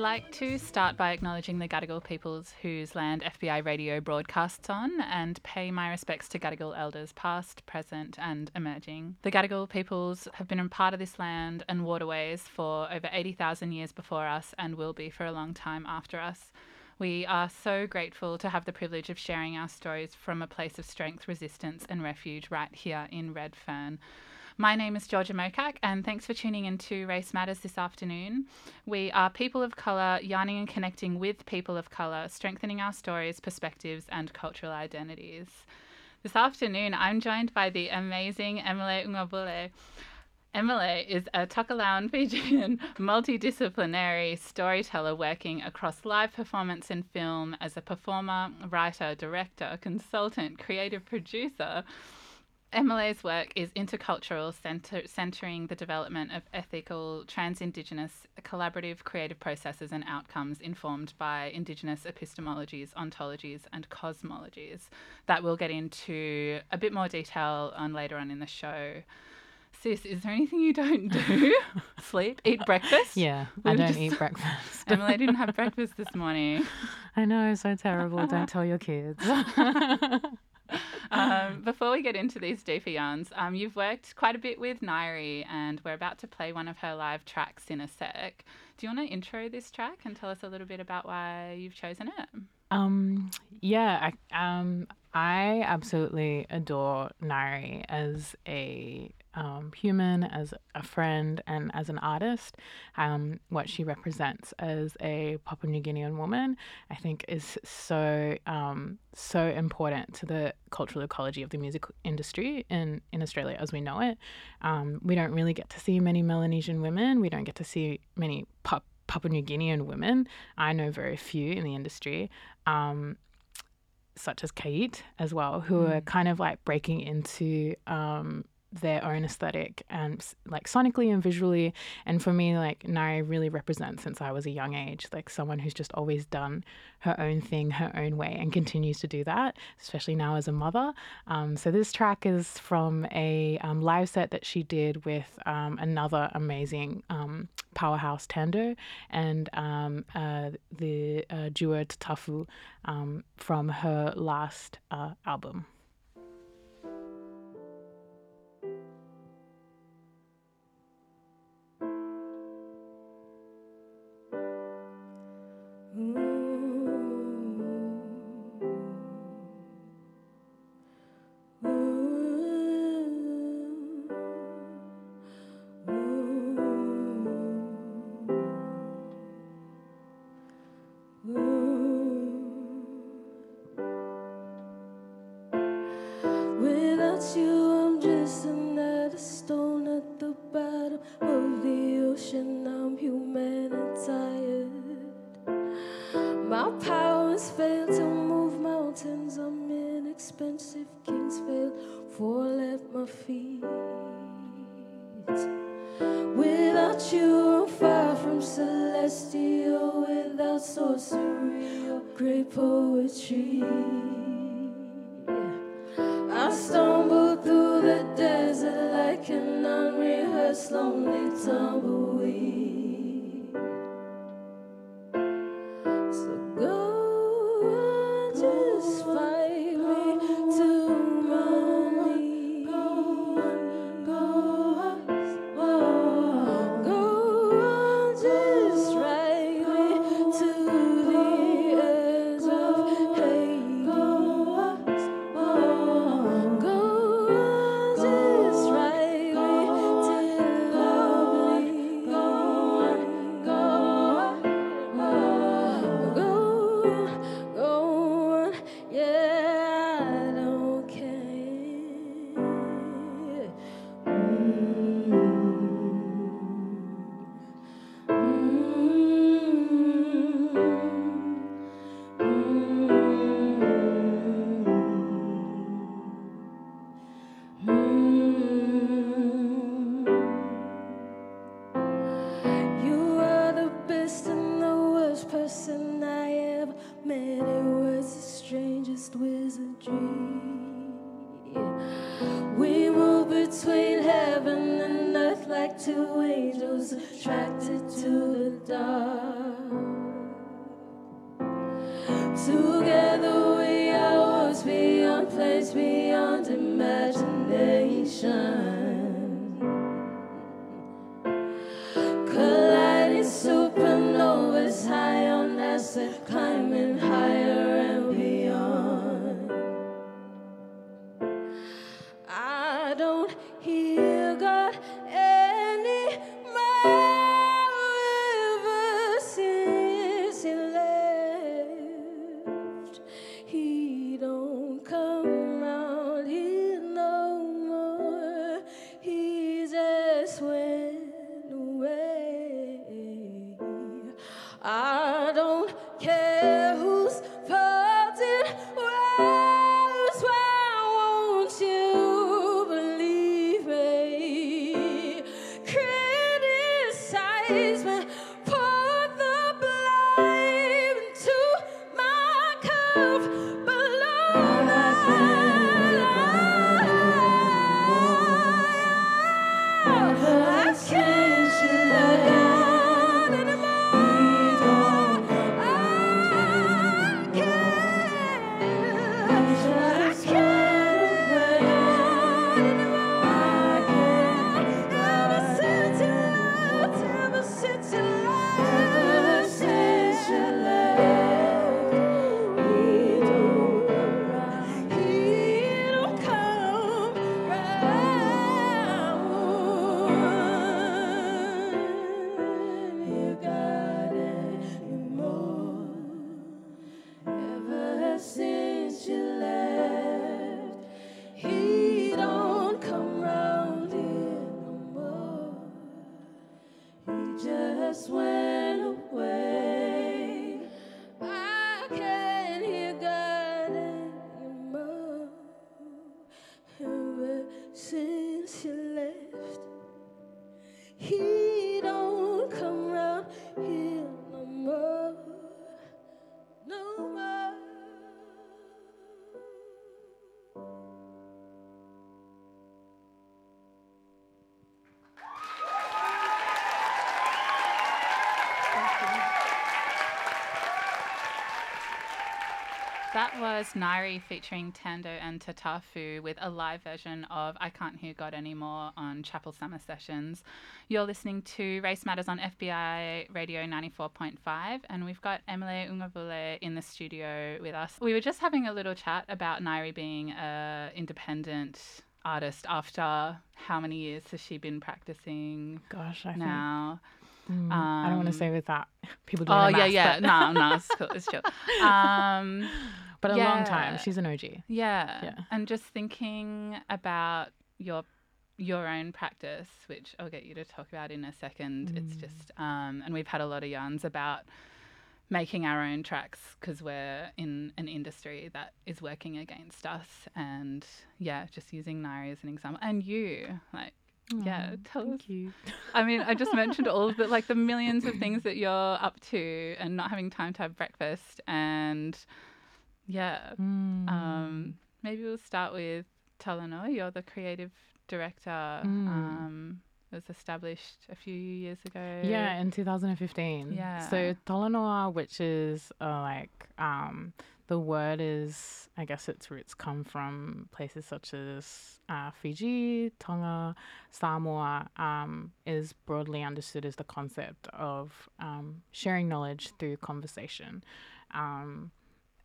Like to start by acknowledging the Gadigal peoples whose land FBI radio broadcasts on and pay my respects to Gadigal elders past, present, and emerging. The Gadigal peoples have been a part of this land and waterways for over 80,000 years before us and will be for a long time after us. We are so grateful to have the privilege of sharing our stories from a place of strength, resistance, and refuge right here in Redfern. My name is Georgia Mokak, and thanks for tuning in to Race Matters this afternoon. We are people of colour yarning and connecting with people of colour, strengthening our stories, perspectives, and cultural identities. This afternoon, I'm joined by the amazing Emele Ugavule. Emele is a Tokelauan Fijian multidisciplinary storyteller working across live performance and film as a performer, writer, director, consultant, creative producer. Emele's work is intercultural, center, centering the development of ethical, trans Indigenous, collaborative creative processes and outcomes informed by Indigenous epistemologies, ontologies, and cosmologies that we'll get into a bit more detail on later on in the show. Sis, is there anything you don't do? Sleep? Eat breakfast? Yeah, We I don't just- eat breakfast. Emele didn't have breakfast this morning. I know, so terrible. Don't tell your kids. um, before we get into these deeper yarns, um, you've worked quite a bit with Ngaiire, and we're about to play one of her live tracks in a sec. Do you want to intro this track and tell us a little bit about why you've chosen it? um, yeah, I, um, I absolutely adore Ngaiire as a um, human, as a friend, and as an artist. Um, what she represents as a Papua New Guinean woman, I think, is so um, so important to the cultural ecology of the music industry in in Australia as we know it. Um, we don't really get to see many Melanesian women. We don't get to see many Pap- Papua New Guinean women. I know very few in the industry. Um, such as Kate as well, who are kind of like breaking into um, their own aesthetic and like sonically and visually. And for me, like Ngaiire really represents since I was a young age, like someone who's just always done her own thing her own way and continues to do that, especially now as a mother. Um, so this track is from a um, live set that she did with um, another amazing um, powerhouse Tando and um, uh, the uh, duo Tatafu um, from her last uh, album. Of the ocean. I'm human and tired. My powers fail to move mountains. I'm inexpensive. Kings fail, fall at my feet. Without you, I'm far from celestial. Without sorcery or great poetry. Unrehearsed lonely tumbleweed. Place, beyond imagination. Just went away. Was Ngaiire featuring Tando and Tatafu with a live version of I Can't Hear God Anymore on Chapel Summer Sessions. You're listening to Race Matters on FBI Radio 94.5, and we've got Emele Ugavule in the studio with us. We were just having a little chat about Ngaiire being an independent artist after how many years has she been practicing Gosh, I think. now? Mm, I don't want Um, to say that people doing Oh, yeah, yeah. but, No, no, it's cool. It's chill. Um, but a long time. She's an OG. Yeah. Yeah. And just thinking about your your own practice, which I'll get you to talk about in a second. It's Mm. just um and we've had a lot of yarns about making our own tracks because we're in an industry that is working against us and yeah, just using Ngaiire as an example. And you, like yeah, tell us Thank you. I mean, I just mentioned all of the like the millions of things that you're up to and not having time to have breakfast and yeah. Mm. Um maybe we'll start with Talanoa. You're the creative director. Mm. Um it was established a few years ago. Yeah, in 2015. Yeah. So Talanoa, which is uh, like um, the word is, I guess its roots come from places such as uh, Fiji, Tonga, Samoa, um, is broadly understood as the concept of um, sharing knowledge through conversation. Um,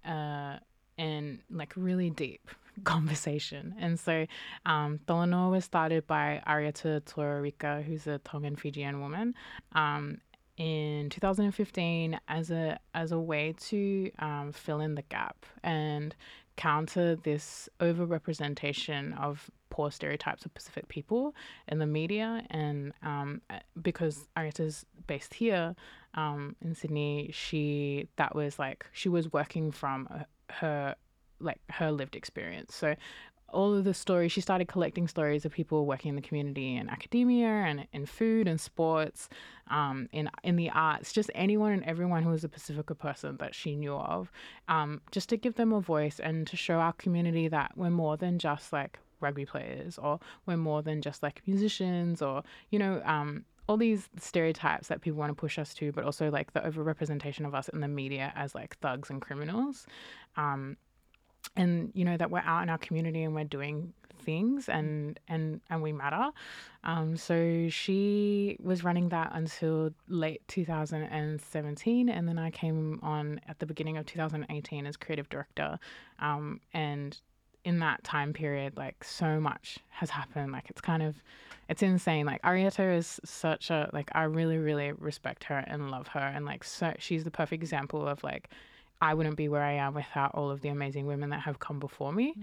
uh, and like really deep conversation. And so um, Talanoa was started by Arieta Torarika, who's a Tongan Fijian woman, um, in 2015 as a as a way to um, fill in the gap and counter this overrepresentation of poor stereotypes of Pacific people in the media. And um, uh, because Arieta's based here um, in Sydney, she that was like she was working from uh, her like her lived experience. So all of the stories. She started collecting stories of people working in the community in academia and in food and sports, um, in in the arts, just anyone and everyone who was a Pacifica person that she knew of, um, just to give them a voice and to show our community that we're more than just like rugby players or we're more than just like musicians or you know um, all these stereotypes that people want to push us to, but also like the overrepresentation of us in the media as like thugs and criminals. Um, and you know that we're out in our community and we're doing things and and and we matter. Um so she was running that until late 2017 and then i came on at the beginning of 2018 as creative director. Um and in that time period like so much has happened. Like it's kind of it's insane. Like arietta is such a like i really really respect her and love her. And like so she's the perfect example of like I wouldn't be where I am without all of the amazing women that have come before me,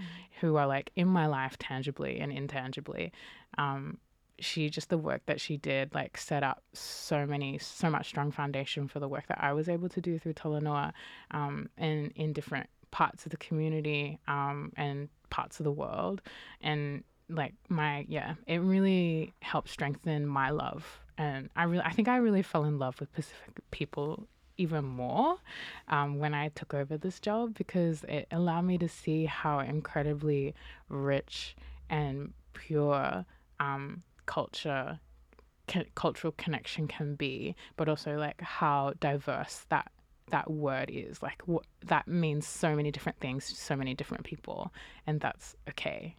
who are like in my life tangibly and intangibly. Um, she just the work that she did like set up so many so much strong foundation for the work that I was able to do through Talanoa um, and in different parts of the community um, and parts of the world. And like my yeah it really helped strengthen my love. And I really I think I really fell in love with Pacific people even more um, when I took over this job because it allowed me to see how incredibly rich and pure um, culture cultural connection can be, but also like how diverse that that word is. Like what that means so many different things to so many different people, and that's okay.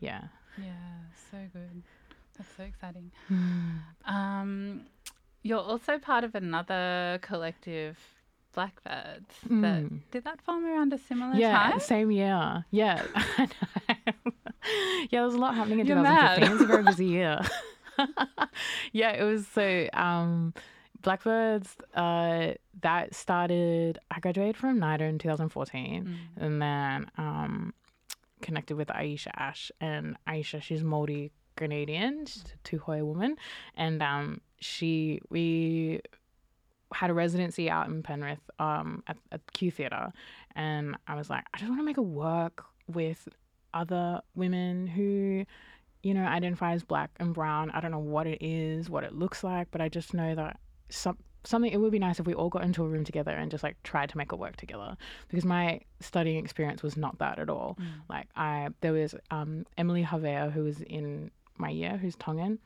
Yeah. Yeah, so good. That's so exciting. Um, you're also part of another collective, Blackbirds. That Mm. did that form around a similar Yeah, time? same year. Yeah. yeah, there was a lot happening in You're 2015. mad. It was a very busy year. yeah, it was so um Blackbirds, uh that started I graduated from NIDA in 2014 Mm. and then um connected with Aisha Ash and Aisha she's Māori Grenadian, she's a Tuhoe woman and um she we had a residency out in Penrith um, at, at Q Theatre, and I was like, I just want to make it work with other women who, you know, identify as black and brown. I don't know what it is, what it looks like, but I just know that some something. It would be nice if we all got into a room together and just like tried to make it work together. Because my studying experience was not that at all. Like I, there was um, Emily Havea who was in my year, who's Tongan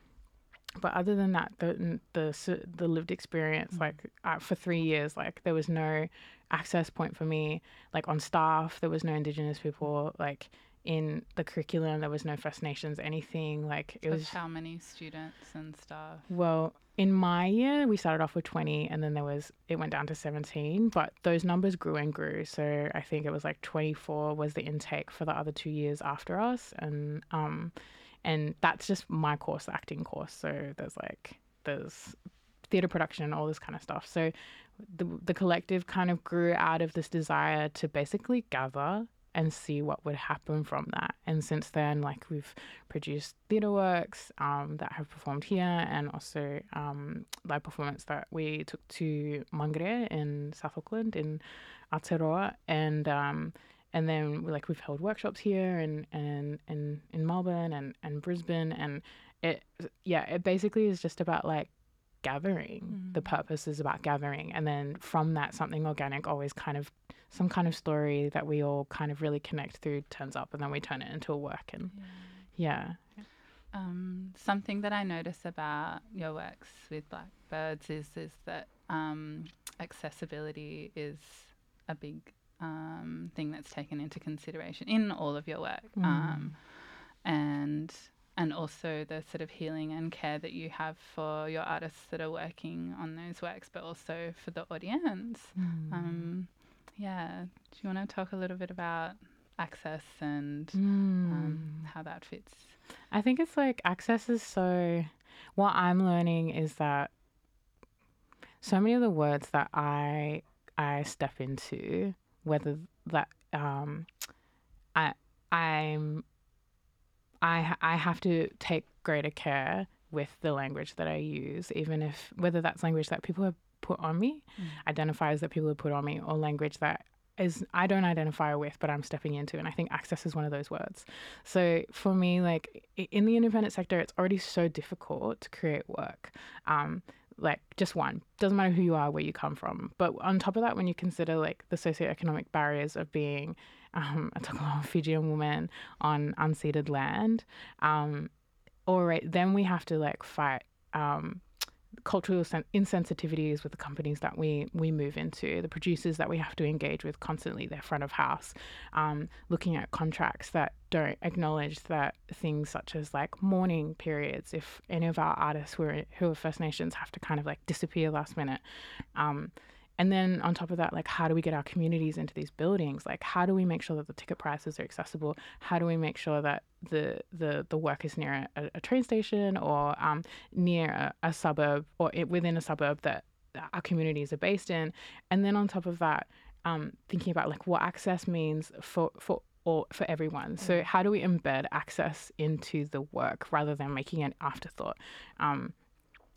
but other than that the the the lived experience like uh, for 3 years like there was no access point for me like on staff there was no indigenous people like in the curriculum there was no first nations anything like it Of was how many students and staff? well in my year we started off with 20 and then there was it went down to 17 but those numbers grew and grew. So i think it was like 24 was the intake for the other two years after us and um and that's just my course the acting course. So there's like there's theater production and all this kind of stuff. So the, the collective kind of grew out of this desire to basically gather and see what would happen from that. And since then like we've produced theatre works um, that have performed here and also um, live performance that we took to Mangere in South Auckland in Aotearoa. And um, and then like we've held workshops here and and and in Melbourne and and Brisbane and it yeah it basically is just about like gathering. The purpose is about gathering. And then from that something organic always kind of some kind of story that we all kind of really connect through turns up and then we turn it into a work and yeah. Um, something that I notice about your works with Blackbirds is is that um, accessibility is a big um, thing that's taken into consideration in all of your work, um, and and also the sort of healing and care that you have for your artists that are working on those works, but also for the audience. Um, yeah, do you want to talk a little bit about access and um, how that fits? I think it's like access is so. What I'm learning is that so many of the words that I I step into, whether that um, I I'm I I have to take greater care with the language that I use, even if whether that's language that people have put on me, identifiers that people have put on me, or language that is I don't identify with, but I'm stepping into, and I think access is one of those words. So for me, like in the independent sector, it's already so difficult to create work. Um, like just one doesn't matter who you are, where you come from. But on top of that, when you consider like the socioeconomic barriers of being um, a Tokelauan Fijian woman on unceded land, um, all right, then we have to like fight um, cultural sen- insensitivities with the companies that we we move into, the producers that we have to engage with constantly, their front of house, um, looking at contracts that don't acknowledge that things such as like mourning periods, if any of our artists who are, who are First Nations have to kind of like disappear last minute. Um, and then on top of that, like how do we get our communities into these buildings? Like how do we make sure that the ticket prices are accessible? How do we make sure that the the, the work is near a, a train station or um, near a, a suburb or it, within a suburb that our communities are based in? And then on top of that, um, thinking about like what access means for for or for everyone. So how do we embed access into the work rather than making it an afterthought? Um,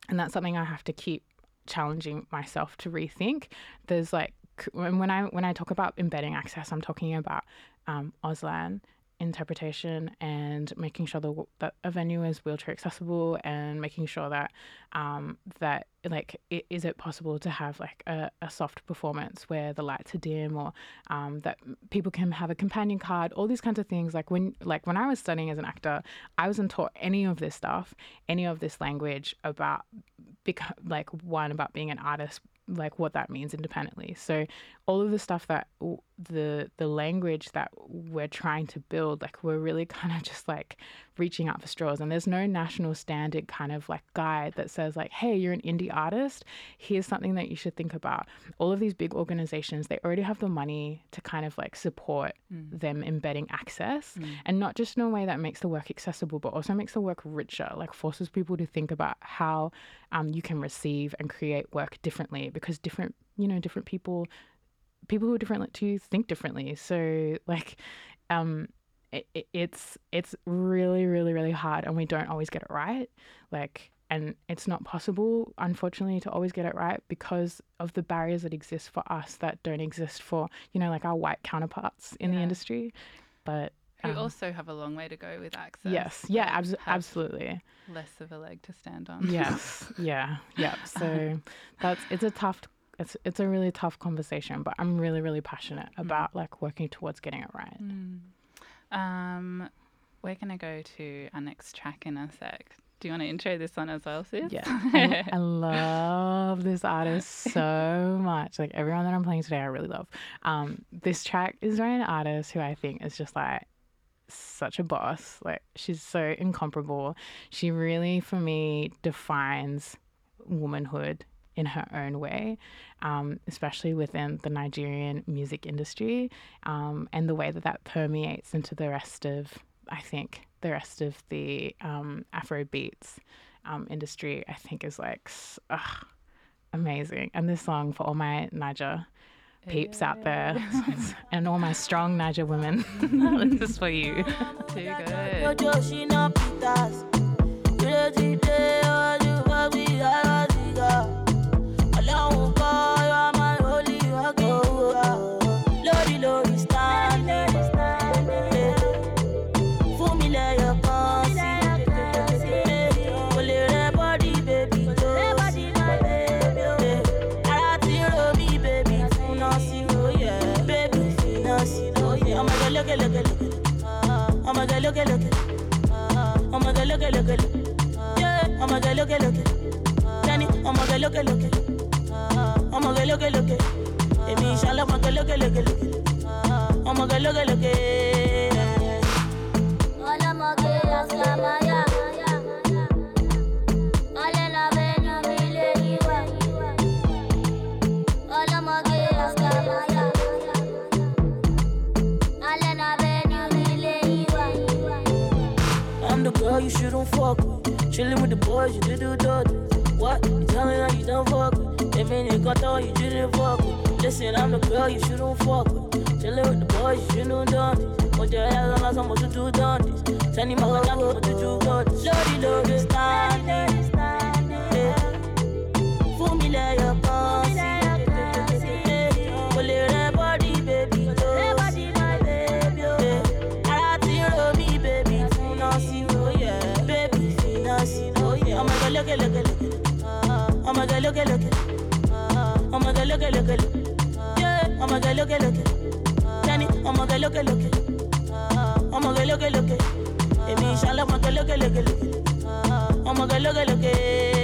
and that's something I have to keep challenging myself to rethink. There's like when I when I talk about embedding access, I'm talking about um, Auslan interpretation and making sure the, that a venue is wheelchair accessible and making sure that um, that like i- is it possible to have like a, a soft performance where the lights are dim or um, that people can have a companion card all these kinds of things. Like when like when i was studying as an actor i wasn't taught any of this stuff any of this language about beca- like one about being an artist like what that means independently. So all of the stuff that the the language that we're trying to build like we're really kind of just like reaching out for straws. And there's no national standard kind of like guide that says like hey you're an indie artist. Here's something that you should think about. All of these big organizations they already have the money to kind of like support them embedding access. And not just in a way that makes the work accessible but also makes the work richer like forces people to think about how um, you can receive and create work differently because different you know different people people who are different to you think differently. So like um it, it, it's it's really really really hard and we don't always get it right. Like and it's not possible unfortunately to always get it right because of the barriers that exist for us that don't exist for you know like our white counterparts in the industry. But Who um, also have a long way to go with access. yes. yeah abs- absolutely. Less of a leg to stand on. yes. Yeah. Yeah so that's it's a tough it's it's a really tough conversation but i'm really really passionate about like working towards getting it right. Mm. Um, we're gonna go to our next track in a sec. Do you want to intro this one as well, sis? yeah. I, I love this artist so much. Like everyone that i'm playing today i really love. Um this track is by an artist who i think is just like such a boss. Like she's so incomparable. She really for me defines womanhood in her own way, um, especially within the Nigerian music industry, um, and the way that that permeates into the rest of, I think, the rest of the um, Afro beats um, industry, I think is like ugh, amazing. And this song for all my Naija peeps out there, and all my strong Naija women, this is for you. Too good. Girl you shouldn't fuck with. Chilling with the boys, you did do dirty. What? You tell me that you don't fuck with. They mean you got though you didn't fuck with. Listen, I'm the girl you shouldn't fuck with. Chilling with the boys, you shouldn't done this. What your hell am I supposed to do done this? Send him out like what to do good. Lodi, lodi, standing. Yeah. Look at look at. Oh my god, look at look at. Yeah, oh my god, look at look at. Danny, oh my god, look at look at. Oh my god, look at look at. Emi inshallah, oh my god, look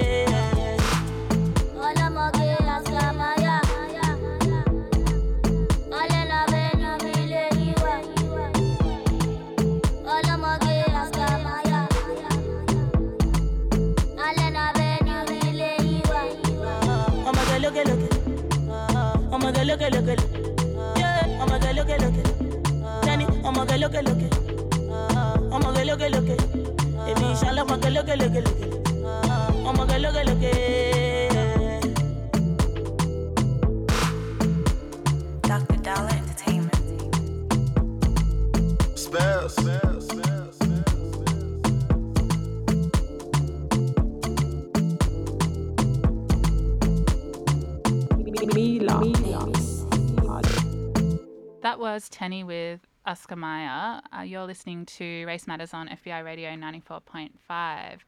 Tenny with Oscar Maya. Uh, you're listening to Race Matters on FBI Radio 94.5.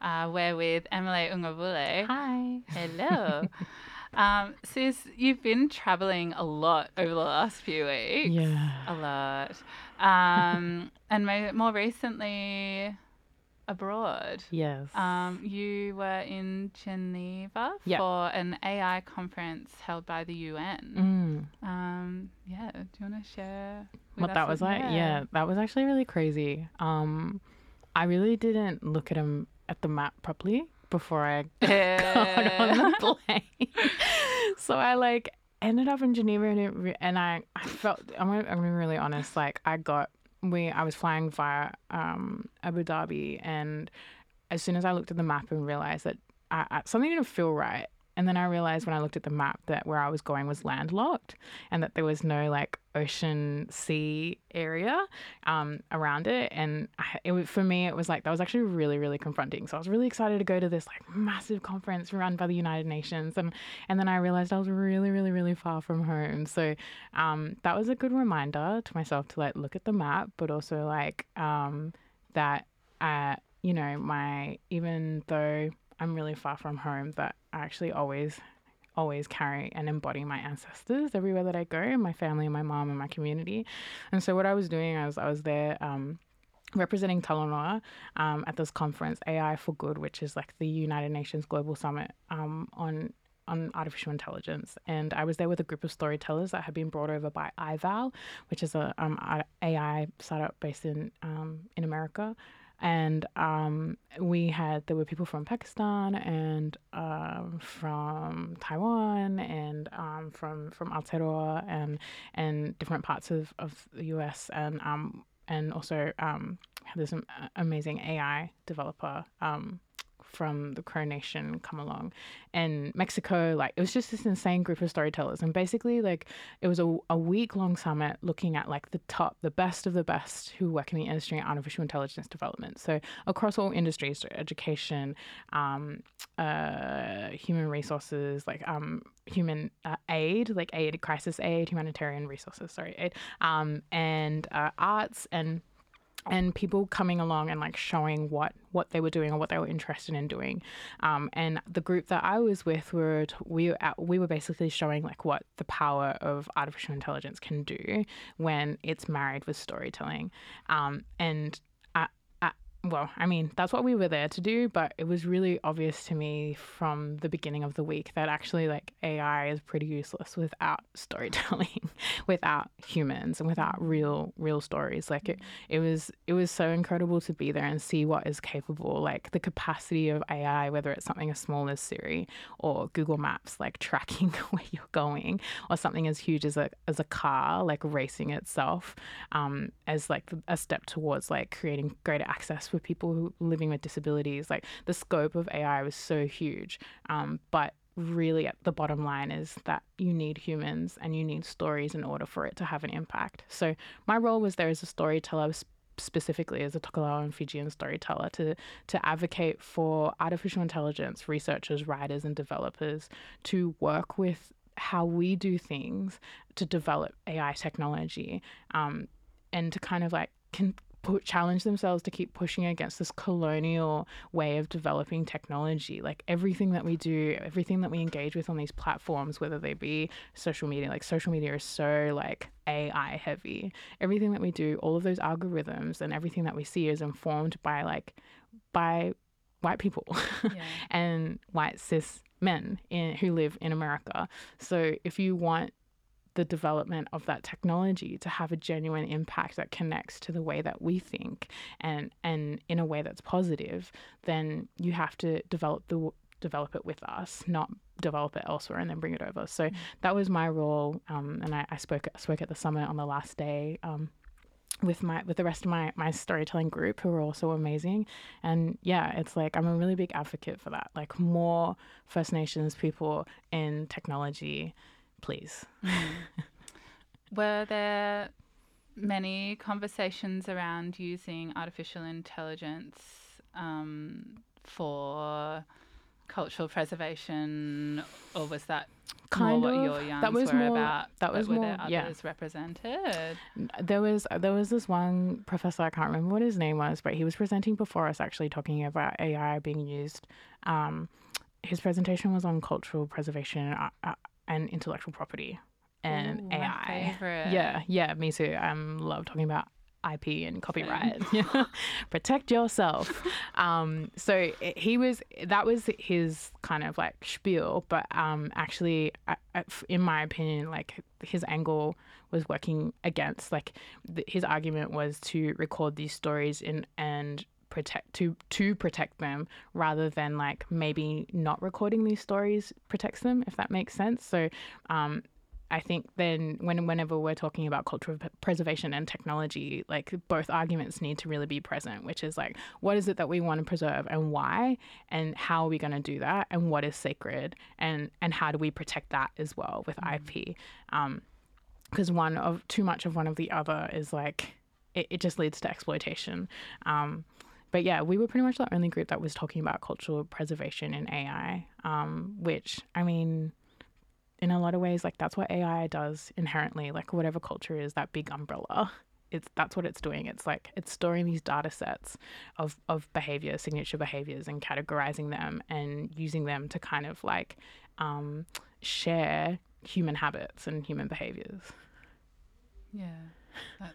Uh, we're with Emele Ugavule. Hi. Hello. um, sis, you've been traveling a lot over the last few weeks. Yeah. A lot. Um, and mo- more recently, abroad. Yes. Um, you were in Geneva Yep. for an AI conference held by the UN. Mm. Um, yeah, do you want to share what that was like? Yeah, that was actually really crazy. Um, I really didn't look at him at the map properly before I got on the plane. so I like ended up in Geneva and, it, re- and I, I felt I'm gonna, I'm gonna be really honest. Like I got we I was flying via um, Abu Dhabi and as soon as I looked at the map and realized that I, I, something didn't feel right. And then I realized when I looked at the map that where I was going was landlocked and that there was no like ocean sea area um, around it. And I, it, for me, it was like that was actually really, really confronting. So I was really excited to go to this like massive conference run by the United Nations. And, and then I realized I was really, really, really far from home. So um, that was a good reminder to myself to like look at the map, but also like um, that, uh, you know, my, even though I'm really far from home, but I actually always always carry and embody my ancestors everywhere that I go, my family, my mom, and my community. And so what I was doing, I was I was there um, representing Talanoa um, at this conference, AI for Good, which is like the United Nations Global Summit um, on on artificial intelligence. And I was there with a group of storytellers that had been brought over by iVal, which is a um, AI startup based in um, in America. And um, we had there were people from Pakistan and um, from Taiwan and um, from from Aotearoa and and different parts of, of the US and um, and also um, had this amazing AI developer um, from the Crow Nation come along, and Mexico. Like it was just this insane group of storytellers, and basically like it was a, a week long summit looking at like the top, the best of the best who work in the industry in artificial intelligence development. So across all industries, so education, um, uh, human resources, like um, human uh, aid, like aid, crisis aid, humanitarian resources, sorry, aid, um, and uh, arts and and people coming along and like showing what what they were doing or what they were interested in doing. Um, and the group that i was with were we were at, we were basically showing like what the power of artificial intelligence can do when it's married with storytelling. Um, and well i mean that's what we were there to do but it was really obvious to me from the beginning of the week that actually like ai is pretty useless without storytelling without humans and without real real stories. Like it, it was it was so incredible to be there and see what is capable like the capacity of ai whether it's something as small as siri or google maps like tracking where you're going or something as huge as a as a car like racing itself um, as like a step towards like creating greater access for people who living with disabilities like the scope of ai was so huge um, but really at the bottom line is that you need humans and you need stories in order for it to have an impact. So my role was there as a storyteller specifically as a Tokelau and Fijian storyteller to to advocate for artificial intelligence researchers, writers and developers to work with how we do things to develop AI technology um, and to kind of like can put challenge themselves to keep pushing against this colonial way of developing technology like everything that we do everything that we engage with on these platforms whether they be social media like social media is so like ai heavy everything that we do all of those algorithms and everything that we see is informed by like by white people Yeah. and white cis men in, who live in America. So if you want the development of that technology to have a genuine impact that connects to the way that we think and and in a way that's positive, then you have to develop the develop it with us, not develop it elsewhere and then bring it over. So that was my role, um, and I, I spoke spoke at the summit on the last day. Um, with my with the rest of my my storytelling group who are also amazing and yeah it's like i'm a really big advocate for that like more first nations people in technology please Were there many conversations around using artificial intelligence um, for cultural preservation, or was that Kind more of. what your yarns That was were more- about? that was were more- there others yeah. represented? there was there was this one professor I can't remember what his name was, but he was presenting before us actually talking about AI being used. Um, his presentation was on cultural preservation uh, uh, and intellectual property and Ooh, AI. Yeah, yeah, me too. I um, love talking about IP and copyright. Protect yourself. Um, so he was that was his kind of like spiel, but um, actually, I, I- f- in my opinion, like his angle was working against like th- his argument was to record these stories in and protect to to protect them rather than like maybe not recording these stories protects them if that makes sense. So um I think then when whenever we're talking about cultural p- preservation and technology, like both arguments need to really be present, which is like what is it that we want to preserve and why, and how are we going to do that, and what is sacred, and and how do we protect that as well with IP, because one of too much of one of the other is like it, it just leads to exploitation. Um, but yeah, we were pretty much the only group that was talking about cultural preservation in AI, um, which I mean in a lot of ways like that's what ai does inherently like whatever culture is that big umbrella it's that's what it's doing. It's like it's storing these data sets of of behavior signature behaviors and categorizing them and using them to kind of like um, share human habits and human behaviors. Yeah, that's,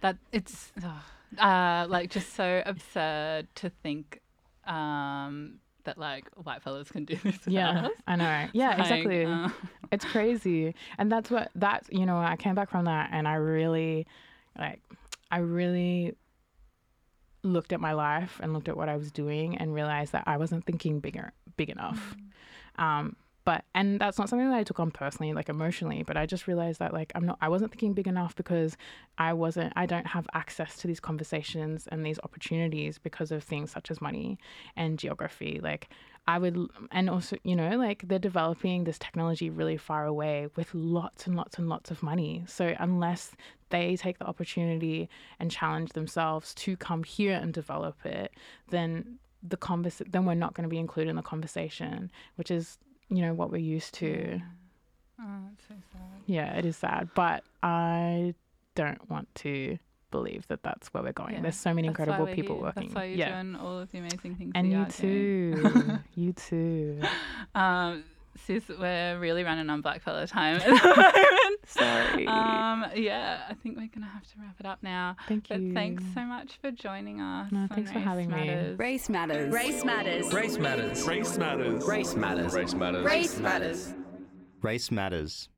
that it's ugh, uh, like just so absurd to think um, that like white fellas can do this. yeah us. i know yeah Like, exactly uh, it's crazy and that's what that's you know i came back from that and i really like i really looked at my life and looked at what i was doing and realized that i wasn't thinking bigger big enough um but and that's not something that i took on personally like emotionally but i just realized that like i'm not i wasn't thinking big enough because i wasn't i don't have access to these conversations and these opportunities because of things such as money and geography. Like i would and also you know like they're developing this technology really far away with lots and lots and lots of money. So unless they take the opportunity and challenge themselves to come here and develop it then the convers then we're not going to be included in the conversation which is you know what we're used to oh, it's so sad. yeah it is sad but i don't want to believe that that's where we're going Yeah, there's so many That's incredible people here. working That's why you're yeah doing all of the amazing things. and you too you too Um, sis, we're really running on Blackfellow time at the moment. Sorry. Um, yeah, I think we're gonna have to wrap it up now. Thank but you. thanks so much for joining us. No, thanks for Race having me. Matters. Race matters. Race matters. Race matters. Race matters. Race matters. Race matters. Race matters. Race matters.